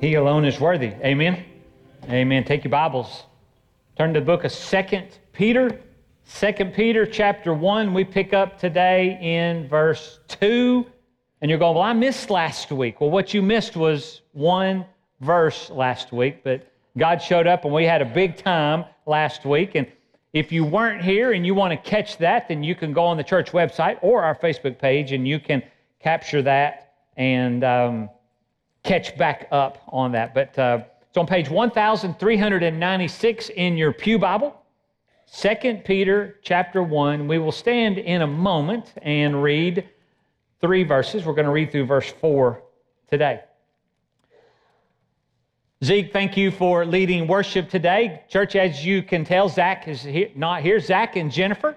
He alone is worthy. Amen. Amen. Take your Bibles. Turn to the book of Second Peter. Second Peter chapter 1. We pick up today in verse 2. And you're going, Well, I missed last week. Well, what you missed was one verse last week, but God showed up and we had a big time last week. And if you weren't here and you want to catch that, then you can go on the church website or our Facebook page and you can capture that and um, catch back up on that. But uh, it's on page 1396 in your Pew Bible. 2 Peter chapter 1. We will stand in a moment and read three verses. We're going to read through verse 4 today. Zeke, thank you for leading worship today. Church, as you can tell, Zach is here, not here. Zach and Jennifer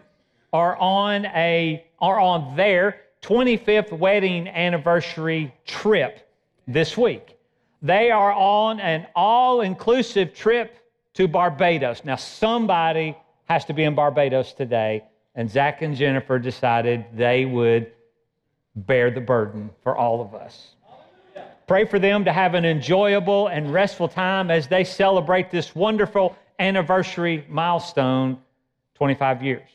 are on a are on their 25th wedding anniversary trip this week. They are on an all-inclusive trip to Barbados. Now, somebody has to be in Barbados today, and Zach and Jennifer decided they would bear the burden for all of us. Pray for them to have an enjoyable and restful time as they celebrate this wonderful anniversary milestone 25 years.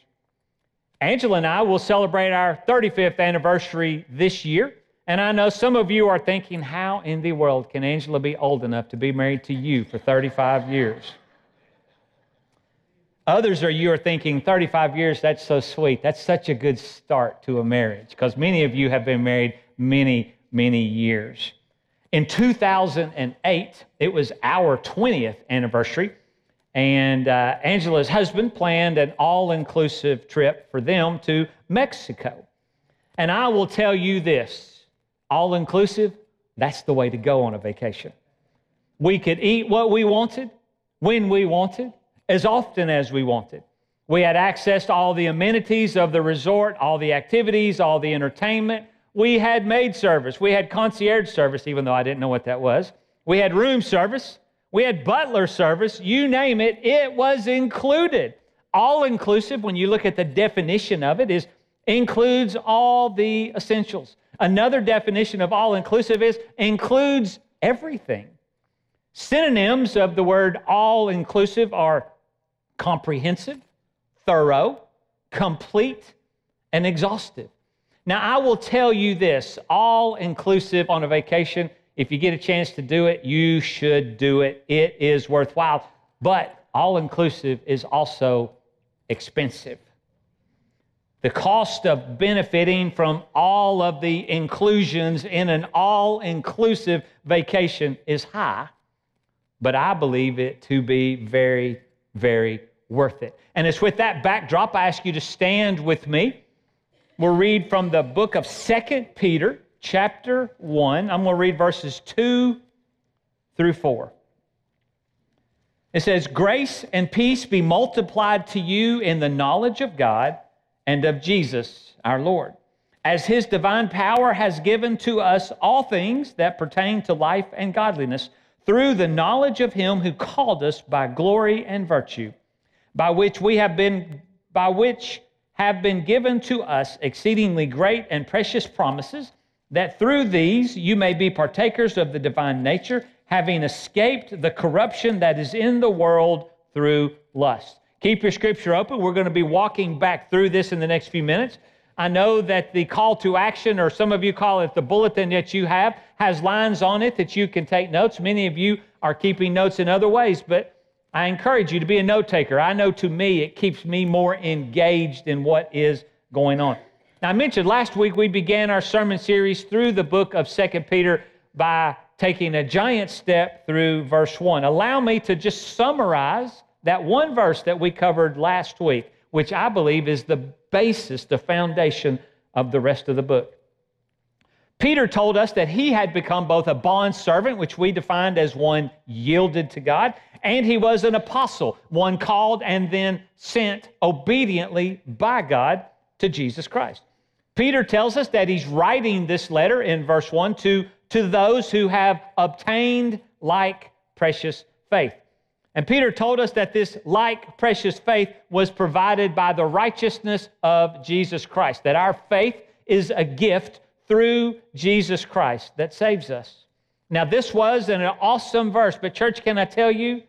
Angela and I will celebrate our 35th anniversary this year. And I know some of you are thinking, how in the world can Angela be old enough to be married to you for 35 years? Others of you are thinking, 35 years, that's so sweet. That's such a good start to a marriage because many of you have been married many, many years. In 2008, it was our 20th anniversary, and uh, Angela's husband planned an all inclusive trip for them to Mexico. And I will tell you this all inclusive, that's the way to go on a vacation. We could eat what we wanted, when we wanted, as often as we wanted. We had access to all the amenities of the resort, all the activities, all the entertainment. We had maid service. We had concierge service, even though I didn't know what that was. We had room service. We had butler service. You name it, it was included. All inclusive, when you look at the definition of it, is includes all the essentials. Another definition of all inclusive is includes everything. Synonyms of the word all inclusive are comprehensive, thorough, complete, and exhaustive. Now, I will tell you this all inclusive on a vacation, if you get a chance to do it, you should do it. It is worthwhile. But all inclusive is also expensive. The cost of benefiting from all of the inclusions in an all inclusive vacation is high, but I believe it to be very, very worth it. And it's with that backdrop, I ask you to stand with me. We'll read from the book of Second Peter, chapter 1. I'm going to read verses 2 through 4. It says, Grace and peace be multiplied to you in the knowledge of God and of Jesus our Lord, as his divine power has given to us all things that pertain to life and godliness, through the knowledge of him who called us by glory and virtue, by which we have been, by which have been given to us exceedingly great and precious promises, that through these you may be partakers of the divine nature, having escaped the corruption that is in the world through lust. Keep your scripture open. We're going to be walking back through this in the next few minutes. I know that the call to action, or some of you call it the bulletin that you have, has lines on it that you can take notes. Many of you are keeping notes in other ways, but I encourage you to be a note taker. I know to me it keeps me more engaged in what is going on. Now, I mentioned last week we began our sermon series through the book of Second Peter by taking a giant step through verse 1. Allow me to just summarize that one verse that we covered last week, which I believe is the basis, the foundation of the rest of the book. Peter told us that he had become both a bond servant, which we defined as one yielded to God, and he was an apostle, one called and then sent obediently by God to Jesus Christ. Peter tells us that he's writing this letter in verse 1 to, to those who have obtained like precious faith. And Peter told us that this like precious faith was provided by the righteousness of Jesus Christ, that our faith is a gift through Jesus Christ that saves us. Now, this was an awesome verse, but, church, can I tell you,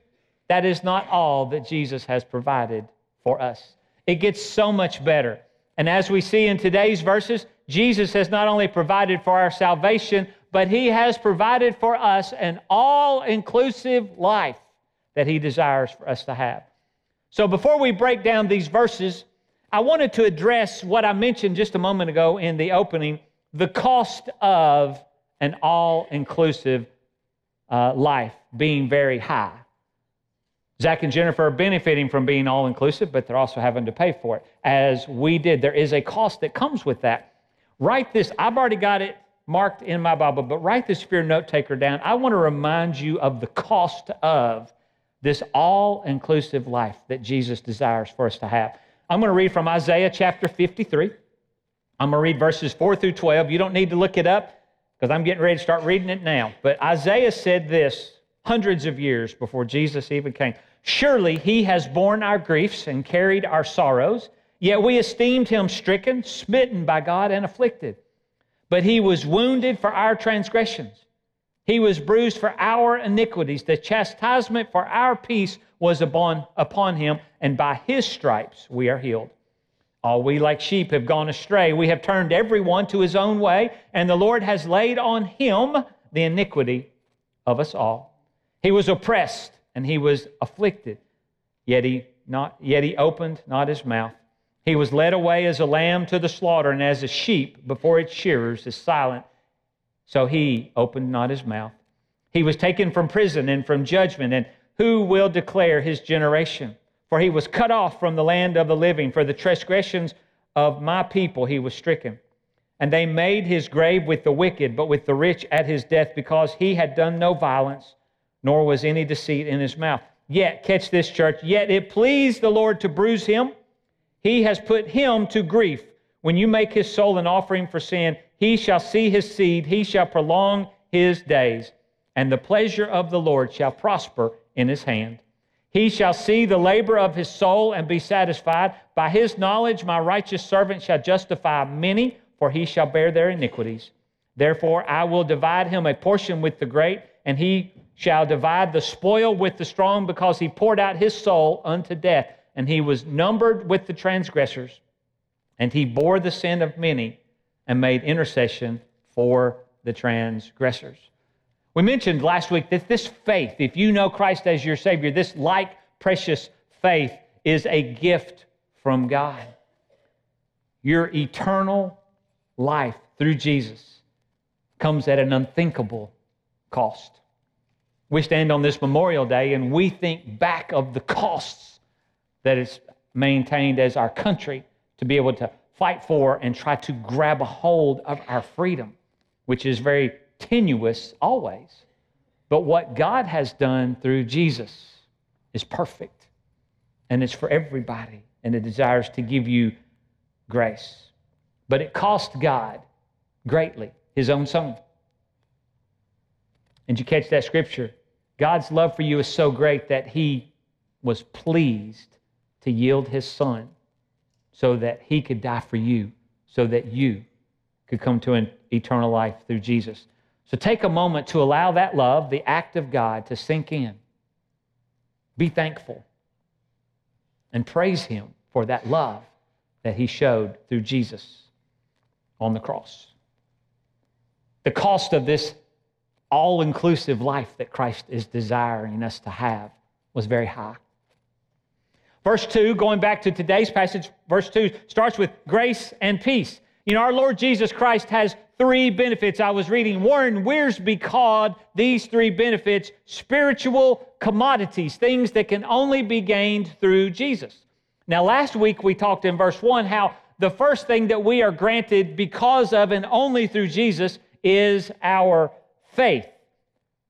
that is not all that Jesus has provided for us. It gets so much better. And as we see in today's verses, Jesus has not only provided for our salvation, but he has provided for us an all inclusive life that he desires for us to have. So before we break down these verses, I wanted to address what I mentioned just a moment ago in the opening the cost of an all inclusive uh, life being very high. Zach and Jennifer are benefiting from being all inclusive, but they're also having to pay for it, as we did. There is a cost that comes with that. Write this, I've already got it marked in my Bible, but write this a note taker down. I want to remind you of the cost of this all inclusive life that Jesus desires for us to have. I'm going to read from Isaiah chapter 53. I'm going to read verses 4 through 12. You don't need to look it up because I'm getting ready to start reading it now. But Isaiah said this hundreds of years before Jesus even came Surely he has borne our griefs and carried our sorrows, yet we esteemed him stricken, smitten by God, and afflicted. But he was wounded for our transgressions. He was bruised for our iniquities. The chastisement for our peace was upon, upon him, and by his stripes we are healed. All we like sheep have gone astray. We have turned everyone to his own way, and the Lord has laid on him the iniquity of us all. He was oppressed and he was afflicted, yet he not yet he opened not his mouth. He was led away as a lamb to the slaughter, and as a sheep before its shearers is silent, so he opened not his mouth. He was taken from prison and from judgment, and who will declare his generation? For he was cut off from the land of the living. For the transgressions of my people he was stricken. And they made his grave with the wicked, but with the rich at his death, because he had done no violence, nor was any deceit in his mouth. Yet, catch this, church, yet it pleased the Lord to bruise him. He has put him to grief. When you make his soul an offering for sin, he shall see his seed, he shall prolong his days, and the pleasure of the Lord shall prosper in his hand. He shall see the labor of his soul and be satisfied. By his knowledge, my righteous servant shall justify many, for he shall bear their iniquities. Therefore, I will divide him a portion with the great, and he shall divide the spoil with the strong, because he poured out his soul unto death, and he was numbered with the transgressors. And he bore the sin of many and made intercession for the transgressors. We mentioned last week that this faith, if you know Christ as your Savior, this like precious faith is a gift from God. Your eternal life through Jesus comes at an unthinkable cost. We stand on this Memorial Day and we think back of the costs that it's maintained as our country to be able to fight for and try to grab a hold of our freedom, which is very tenuous always. But what God has done through Jesus is perfect, and it's for everybody, and it desires to give you grace. But it cost God greatly his own son. And you catch that scripture? God's love for you is so great that he was pleased to yield his son so that he could die for you, so that you could come to an eternal life through Jesus. So take a moment to allow that love, the act of God, to sink in. Be thankful and praise Him for that love that He showed through Jesus on the cross. The cost of this all inclusive life that Christ is desiring us to have was very high. Verse 2, going back to today's passage, verse 2 starts with grace and peace. You know, our Lord Jesus Christ has three benefits. I was reading Warren Wiersbe called these three benefits spiritual commodities, things that can only be gained through Jesus. Now, last week we talked in verse 1 how the first thing that we are granted because of and only through Jesus is our faith.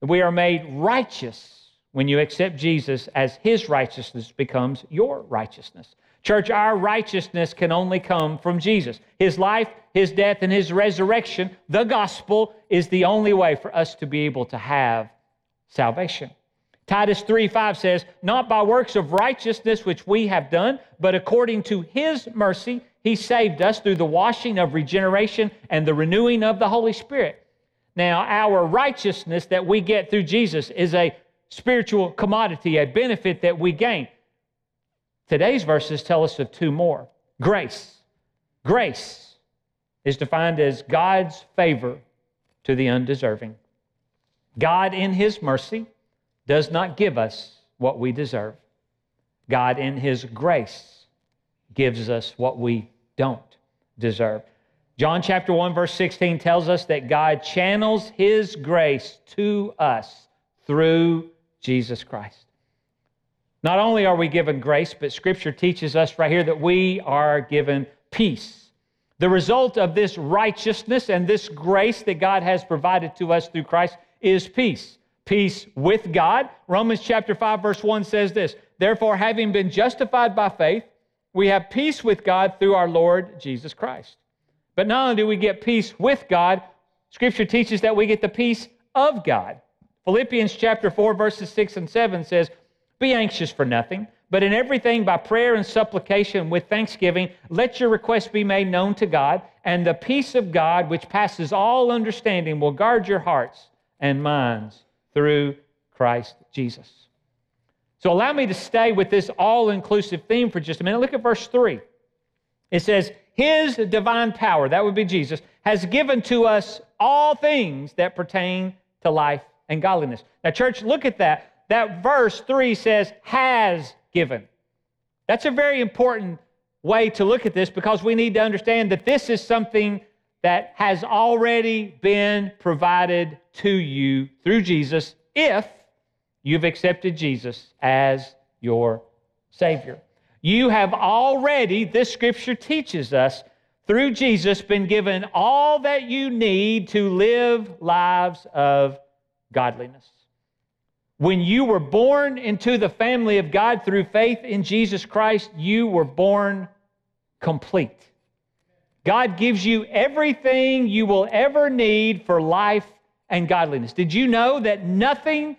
We are made righteous when you accept Jesus as his righteousness becomes your righteousness. Church, our righteousness can only come from Jesus. His life, His death, and His resurrection, the gospel, is the only way for us to be able to have salvation. Titus 3 5 says, Not by works of righteousness which we have done, but according to His mercy, He saved us through the washing of regeneration and the renewing of the Holy Spirit. Now, our righteousness that we get through Jesus is a spiritual commodity, a benefit that we gain. Today's verses tell us of two more grace. Grace is defined as God's favor to the undeserving. God, in His mercy, does not give us what we deserve. God, in His grace, gives us what we don't deserve. John chapter 1, verse 16 tells us that God channels His grace to us through Jesus Christ. Not only are we given grace, but Scripture teaches us right here that we are given peace. The result of this righteousness and this grace that God has provided to us through Christ is peace. Peace with God. Romans chapter 5, verse 1 says this Therefore, having been justified by faith, we have peace with God through our Lord Jesus Christ. But not only do we get peace with God, Scripture teaches that we get the peace of God. Philippians chapter 4, verses 6 and 7 says, Be anxious for nothing, but in everything by prayer and supplication with thanksgiving, let your requests be made known to God, and the peace of God, which passes all understanding, will guard your hearts and minds through Christ Jesus. So allow me to stay with this all inclusive theme for just a minute. Look at verse 3. It says, His divine power, that would be Jesus, has given to us all things that pertain to life and godliness. Now, church, look at that. That verse 3 says, has given. That's a very important way to look at this because we need to understand that this is something that has already been provided to you through Jesus if you've accepted Jesus as your Savior. You have already, this scripture teaches us, through Jesus, been given all that you need to live lives of godliness. When you were born into the family of God through faith in Jesus Christ, you were born complete. God gives you everything you will ever need for life and godliness. Did you know that nothing,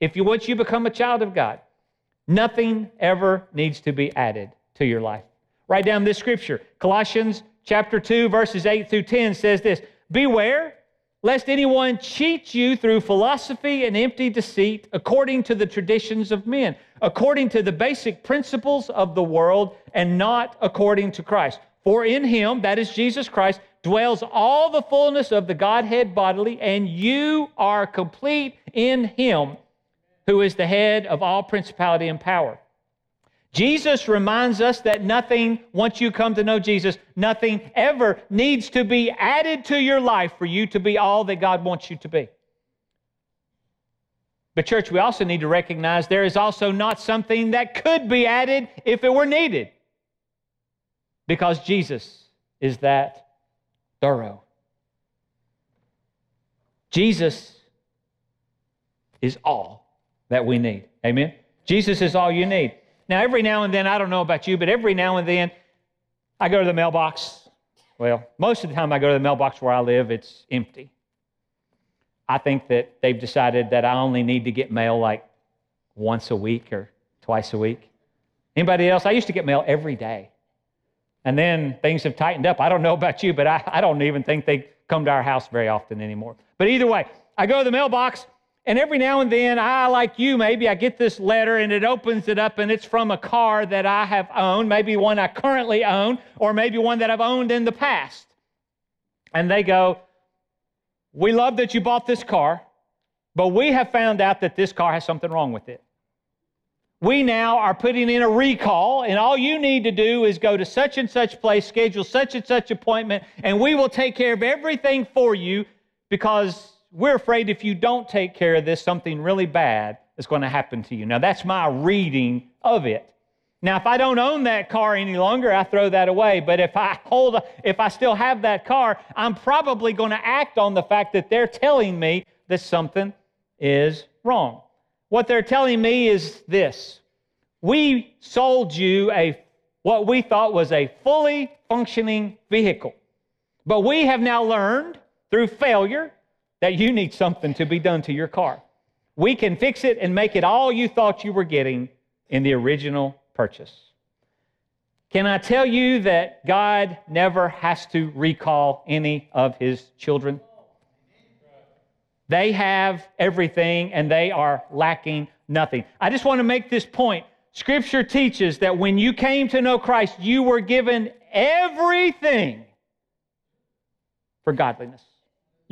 if you once you become a child of God, nothing ever needs to be added to your life? Write down this scripture. Colossians chapter 2, verses 8 through 10 says this Beware lest anyone cheat you through philosophy and empty deceit, according to the traditions of men, according to the basic principles of the world, and not according to Christ. For in him, that is Jesus Christ, dwells all the fullness of the Godhead bodily, and you are complete in him who is the head of all principality and power. Jesus reminds us that nothing, once you come to know Jesus, nothing ever needs to be added to your life for you to be all that God wants you to be. But, church, we also need to recognize there is also not something that could be added if it were needed. Because Jesus is that thorough. Jesus is all that we need. Amen? Jesus is all you need. Now, every now and then, I don't know about you, but every now and then, I go to the mailbox. Well, most of the time I go to the mailbox where I live, it's empty. I think that they've decided that I only need to get mail like once a week or twice a week. Anybody else? I used to get mail every day. And then things have tightened up. I don't know about you, but I, I don't even think they come to our house very often anymore. But either way, I go to the mailbox and every now and then, I, like you, maybe I get this letter and it opens it up and it's from a car that I have owned, maybe one I currently own, or maybe one that I've owned in the past. And they go, We love that you bought this car, but we have found out that this car has something wrong with it. We now are putting in a recall, and all you need to do is go to such and such place, schedule such and such appointment, and we will take care of everything for you because we're afraid if you don't take care of this, something really bad is going to happen to you. Now, that's my reading of it. Now, if I don't own that car any longer, I throw that away. But if I hold, if I still have that car, I'm probably going to act on the fact that they're telling me that something is wrong. What they're telling me is this: we sold you a what we thought was a fully functioning vehicle, but we have now learned through failure that you need something to be done to your car. We can fix it and make it all you thought you were getting in the original purchase. Can I tell you that God never has to recall any of his children? They have everything and they are lacking nothing. I just want to make this point. Scripture teaches that when you came to know Christ, you were given everything for godliness.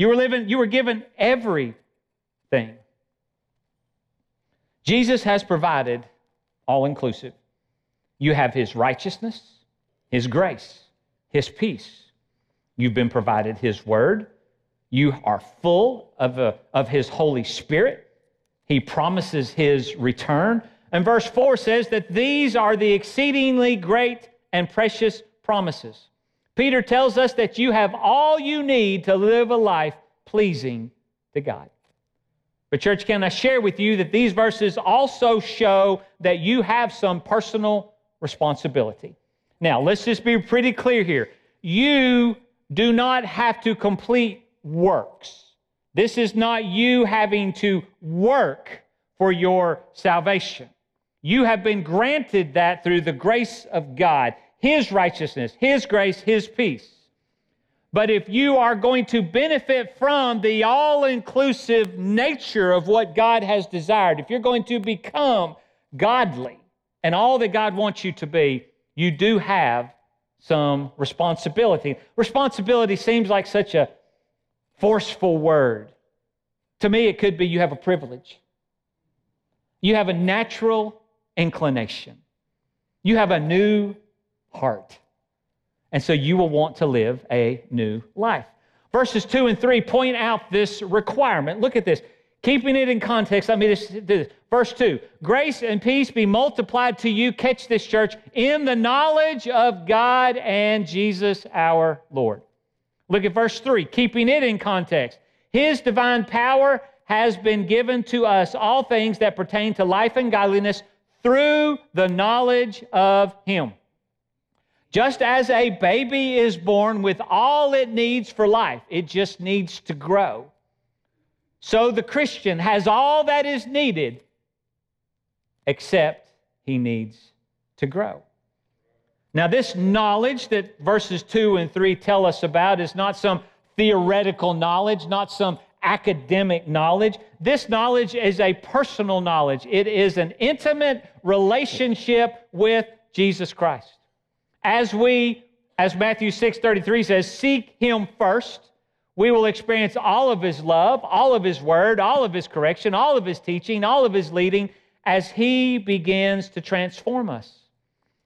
You were living, you were given everything. Jesus has provided all inclusive. You have his righteousness, his grace, his peace. You've been provided his word. You are full of, a, of his Holy Spirit. He promises his return. And verse 4 says that these are the exceedingly great and precious promises. Peter tells us that you have all you need to live a life pleasing to God. But, church, can I share with you that these verses also show that you have some personal responsibility? Now, let's just be pretty clear here. You do not have to complete works. This is not you having to work for your salvation. You have been granted that through the grace of God, His righteousness, His grace, His peace. But if you are going to benefit from the all inclusive nature of what God has desired, if you're going to become godly and all that God wants you to be, you do have some responsibility. Responsibility seems like such a forceful word. To me, it could be you have a privilege, you have a natural inclination, you have a new heart. And so you will want to live a new life. Verses 2 and 3 point out this requirement. Look at this. Keeping it in context, let me just do this. Verse 2 Grace and peace be multiplied to you, catch this church, in the knowledge of God and Jesus our Lord. Look at verse 3, keeping it in context. His divine power has been given to us all things that pertain to life and godliness through the knowledge of Him. Just as a baby is born with all it needs for life, it just needs to grow. So the Christian has all that is needed, except he needs to grow. Now, this knowledge that verses 2 and 3 tell us about is not some theoretical knowledge, not some academic knowledge. This knowledge is a personal knowledge, it is an intimate relationship with Jesus Christ. As we, as Matthew 6 33 says, seek him first, we will experience all of his love, all of his word, all of his correction, all of his teaching, all of his leading as he begins to transform us.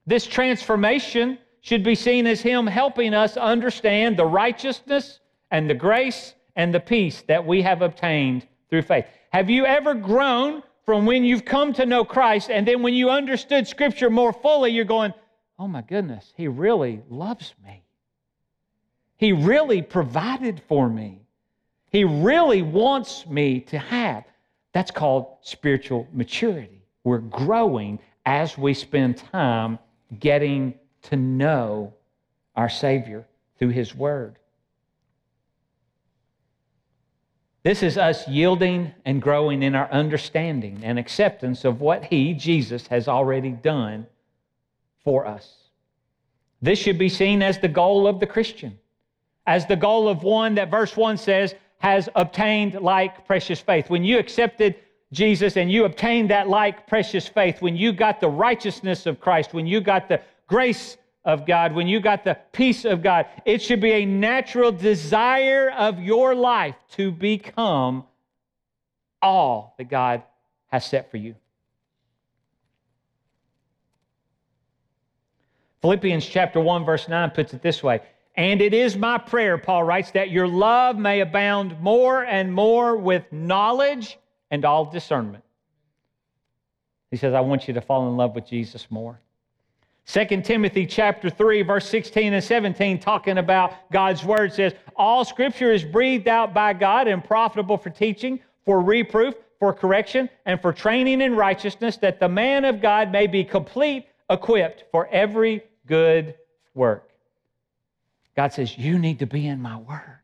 This transformation should be seen as him helping us understand the righteousness and the grace and the peace that we have obtained through faith. Have you ever grown from when you've come to know Christ and then when you understood Scripture more fully, you're going, oh my goodness, he really loves me. He really provided for me. He really wants me to have. That's called spiritual maturity. We're growing as we spend time getting to know our Savior through His Word. This is us yielding and growing in our understanding and acceptance of what He, Jesus, has already done for us. This should be seen as the goal of the Christian, as the goal of one that verse 1 says has obtained like precious faith. When you accepted Jesus and you obtained that like precious faith, when you got the righteousness of Christ, when you got the grace of God, when you got the peace of God, it should be a natural desire of your life to become all that God has set for you. Philippians chapter 1 verse 9 puts it this way, and it is my prayer, Paul writes, that your love may abound more and more with knowledge and all discernment. He says, I want you to fall in love with Jesus more. 2 Timothy chapter 3 verse 16 and 17 talking about God's word says all scripture is breathed out by God and profitable for teaching, for reproof, for correction and for training in righteousness that the man of God may be complete, equipped for every good work. God says, You need to be in my word.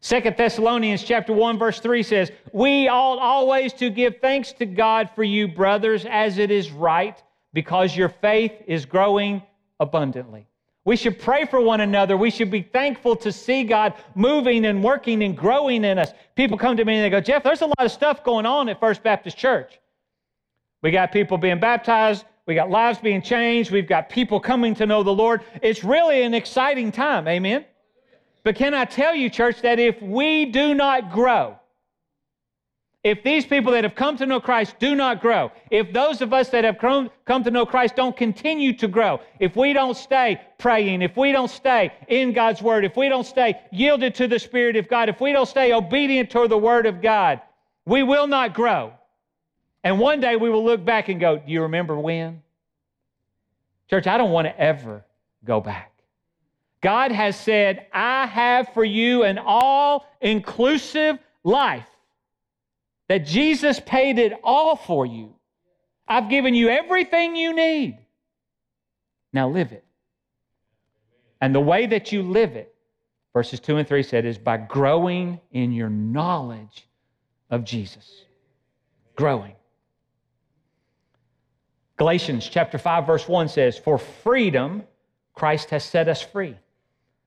Second Thessalonians chapter 1 verse 3 says, "We ought always to give thanks to God for you brothers as it is right, because your faith is growing abundantly." We should pray for one another. We should be thankful to see God moving and working and growing in us. People come to me and they go, Jeff, there's a lot of stuff going on at First Baptist Church. We got people being baptized. We got lives being changed. We've got people coming to know the Lord. It's really an exciting time. Amen. But can I tell you, church, that if we do not grow, if these people that have come to know Christ do not grow, if those of us that have come, to know Christ don't continue to grow, if we don't stay praying, if we don't stay in God's Word, if we don't stay yielded to the Spirit of God, if we don't stay obedient to the Word of God, we will not grow. And one day we will look back and go, Do you remember when? Church, I don't want to ever go back. God has said, I have for you an all inclusive life that Jesus paid it all for you. I've given you everything you need. Now live it. And the way that you live it, verses 2 and 3 said, is by growing in your knowledge of Jesus. Growing. Galatians chapter 5 verse 1 says, "For freedom Christ has set us free.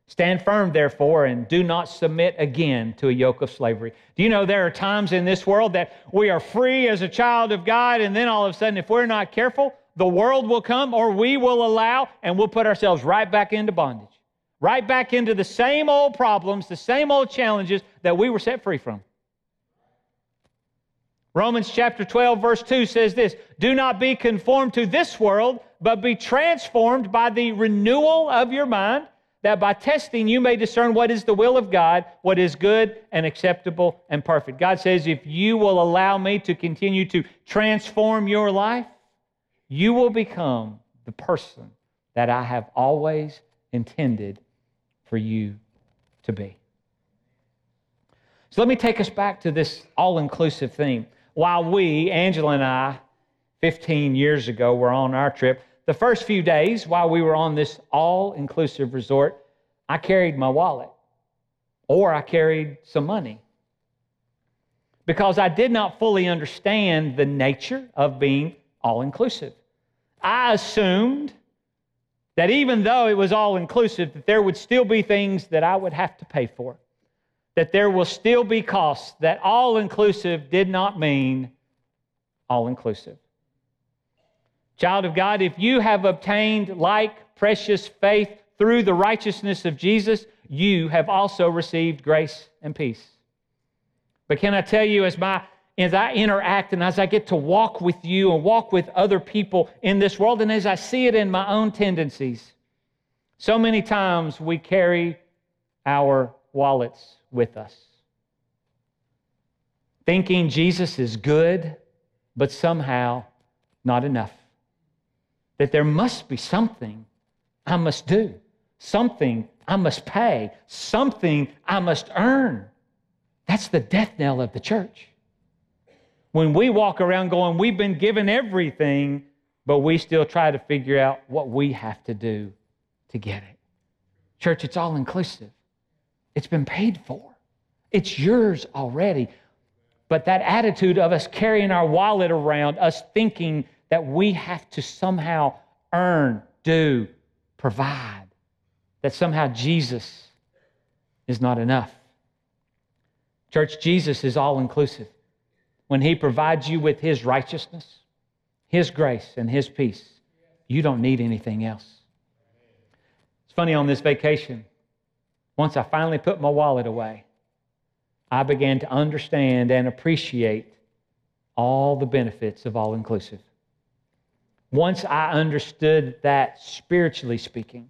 Stand firm, therefore, and do not submit again to a yoke of slavery. Do you know there are times in this world that we are free as a child of God, and then all of a sudden, if we're not careful, the world will come or we will allow, and we'll put ourselves right back into bondage, right back into the same old problems, the same old challenges that we were set free from. Romans chapter 12, verse 2 says this Do not be conformed to this world, but be transformed by the renewal of your mind that by testing you may discern what is the will of God, what is good and acceptable and perfect. God says, if you will allow me to continue to transform your life, you will become the person that I have always intended for you to be. So let me take us back to this all inclusive theme. While we, Angela and I, 15 years ago, were on our trip, the first few days while we were on this all inclusive resort, I carried my wallet. Or I carried some money. Because I did not fully understand the nature of being all inclusive. I assumed that even though it was all inclusive, that there would still be things that I would have to pay for, that there will still be costs, that all inclusive did not mean all inclusive. Child of God, if you have obtained like precious faith through the righteousness of Jesus, you have also received grace and peace. But can I tell you, as my as I interact and as I get to walk with you and walk with other people in this world, and as I see it in my own tendencies, so many times we carry our wallets with us. Thinking Jesus is good, but somehow not enough that there must be something I must do, something I must pay, something I must earn. That's the death knell of the church. When we walk around going, we've been given everything, but we still try to figure out what we have to do to get it. Church, it's all inclusive, it's been paid for, it's yours already. But that attitude of us carrying our wallet around, us thinking that we have to somehow earn, do, provide, that somehow Jesus is not enough. Church, Jesus is all inclusive. When He provides you with His righteousness, His grace, and His peace, you don't need anything else. It's funny on this vacation, once I finally put my wallet away, I began to understand and appreciate all the benefits of all inclusive. Once I understood that spiritually speaking,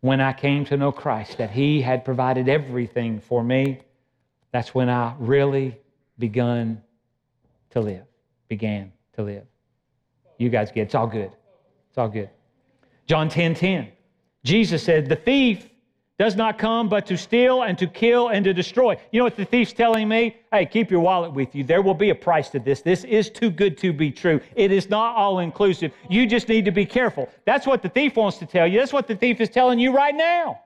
when I came to know Christ, that He had provided everything for me, that's when I really begun to live, began to live. You guys get it. It's all good. It's all good. John 10 10. Jesus said, The thief does not come but to steal and to kill and to destroy. You know what the thief's telling me? Hey, keep your wallet with you. There will be a price to this. This is too good to be true. It is not all inclusive. You just need to be careful. That's what the thief wants to tell you. That's what the thief is telling you right now.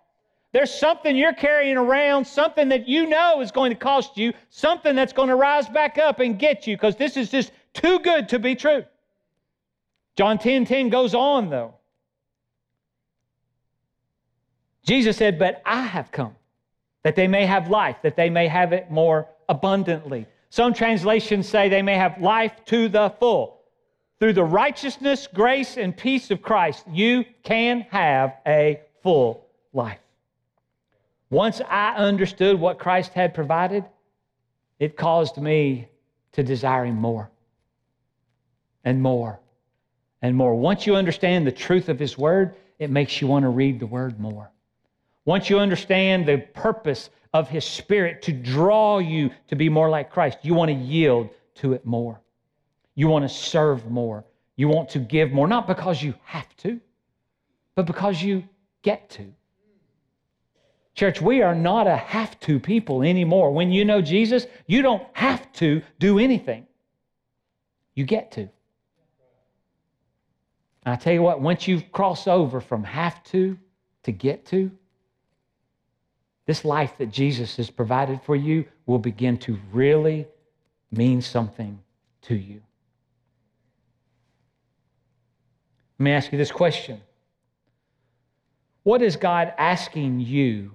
There's something you're carrying around, something that you know is going to cost you, something that's going to rise back up and get you because this is just too good to be true. John 10 10 goes on, though. Jesus said, But I have come that they may have life, that they may have it more abundantly. Some translations say they may have life to the full. Through the righteousness, grace, and peace of Christ, you can have a full life. Once I understood what Christ had provided, it caused me to desire Him more and more and more. Once you understand the truth of His Word, it makes you want to read the Word more. Once you understand the purpose of His Spirit to draw you to be more like Christ, you want to yield to it more. You want to serve more. You want to give more, not because you have to, but because you get to. Church, we are not a have to people anymore. When you know Jesus, you don't have to do anything, you get to. And I tell you what, once you cross over from have to to get to, this life that Jesus has provided for you will begin to really mean something to you. Let me ask you this question What is God asking you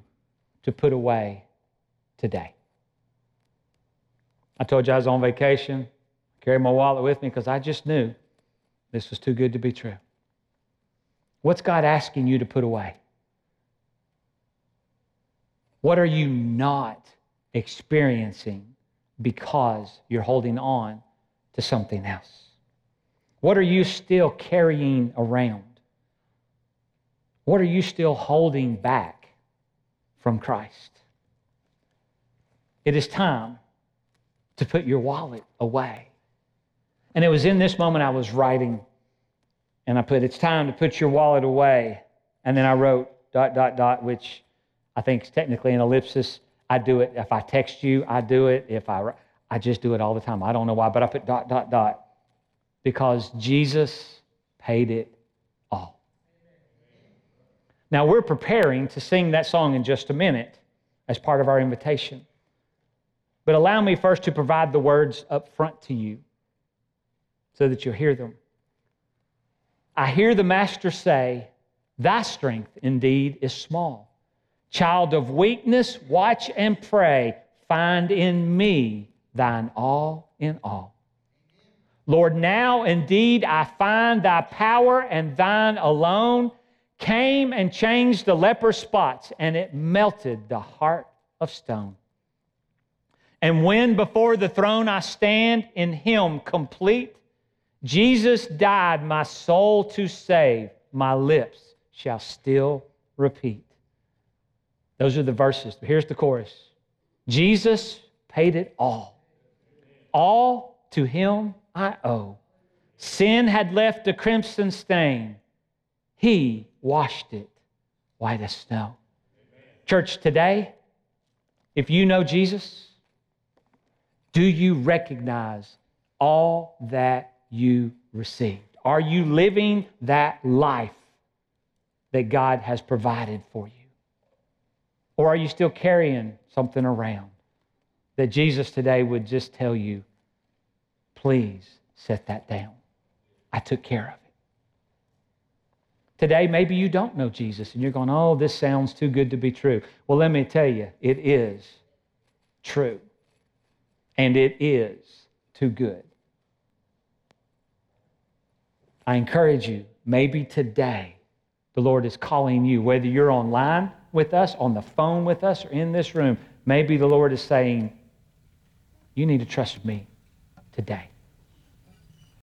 to put away today? I told you I was on vacation, I carried my wallet with me because I just knew this was too good to be true. What's God asking you to put away? What are you not experiencing because you're holding on to something else? What are you still carrying around? What are you still holding back from Christ? It is time to put your wallet away. And it was in this moment I was writing, and I put, It's time to put your wallet away. And then I wrote, dot, dot, dot, which I think technically an ellipsis. I do it. If I text you, I do it. If I, I just do it all the time. I don't know why, but I put dot, dot, dot because Jesus paid it all. Now, we're preparing to sing that song in just a minute as part of our invitation. But allow me first to provide the words up front to you so that you'll hear them. I hear the Master say, Thy strength indeed is small. Child of weakness, watch and pray. Find in me thine all in all. Lord, now indeed I find thy power and thine alone came and changed the leper spots, and it melted the heart of stone. And when before the throne I stand in him complete, Jesus died my soul to save, my lips shall still repeat. Those are the verses. Here's the chorus Jesus paid it all. All to him I owe. Sin had left a crimson stain. He washed it white as snow. Church, today, if you know Jesus, do you recognize all that you received? Are you living that life that God has provided for you? Or are you still carrying something around that Jesus today would just tell you, Please set that down. I took care of it. Today, maybe you don't know Jesus and you're going, oh, this sounds too good to be true. Well, let me tell you, it is true. And it is too good. I encourage you, maybe today, the Lord is calling you, whether you're online with us, on the phone with us, or in this room, maybe the Lord is saying, You need to trust me today.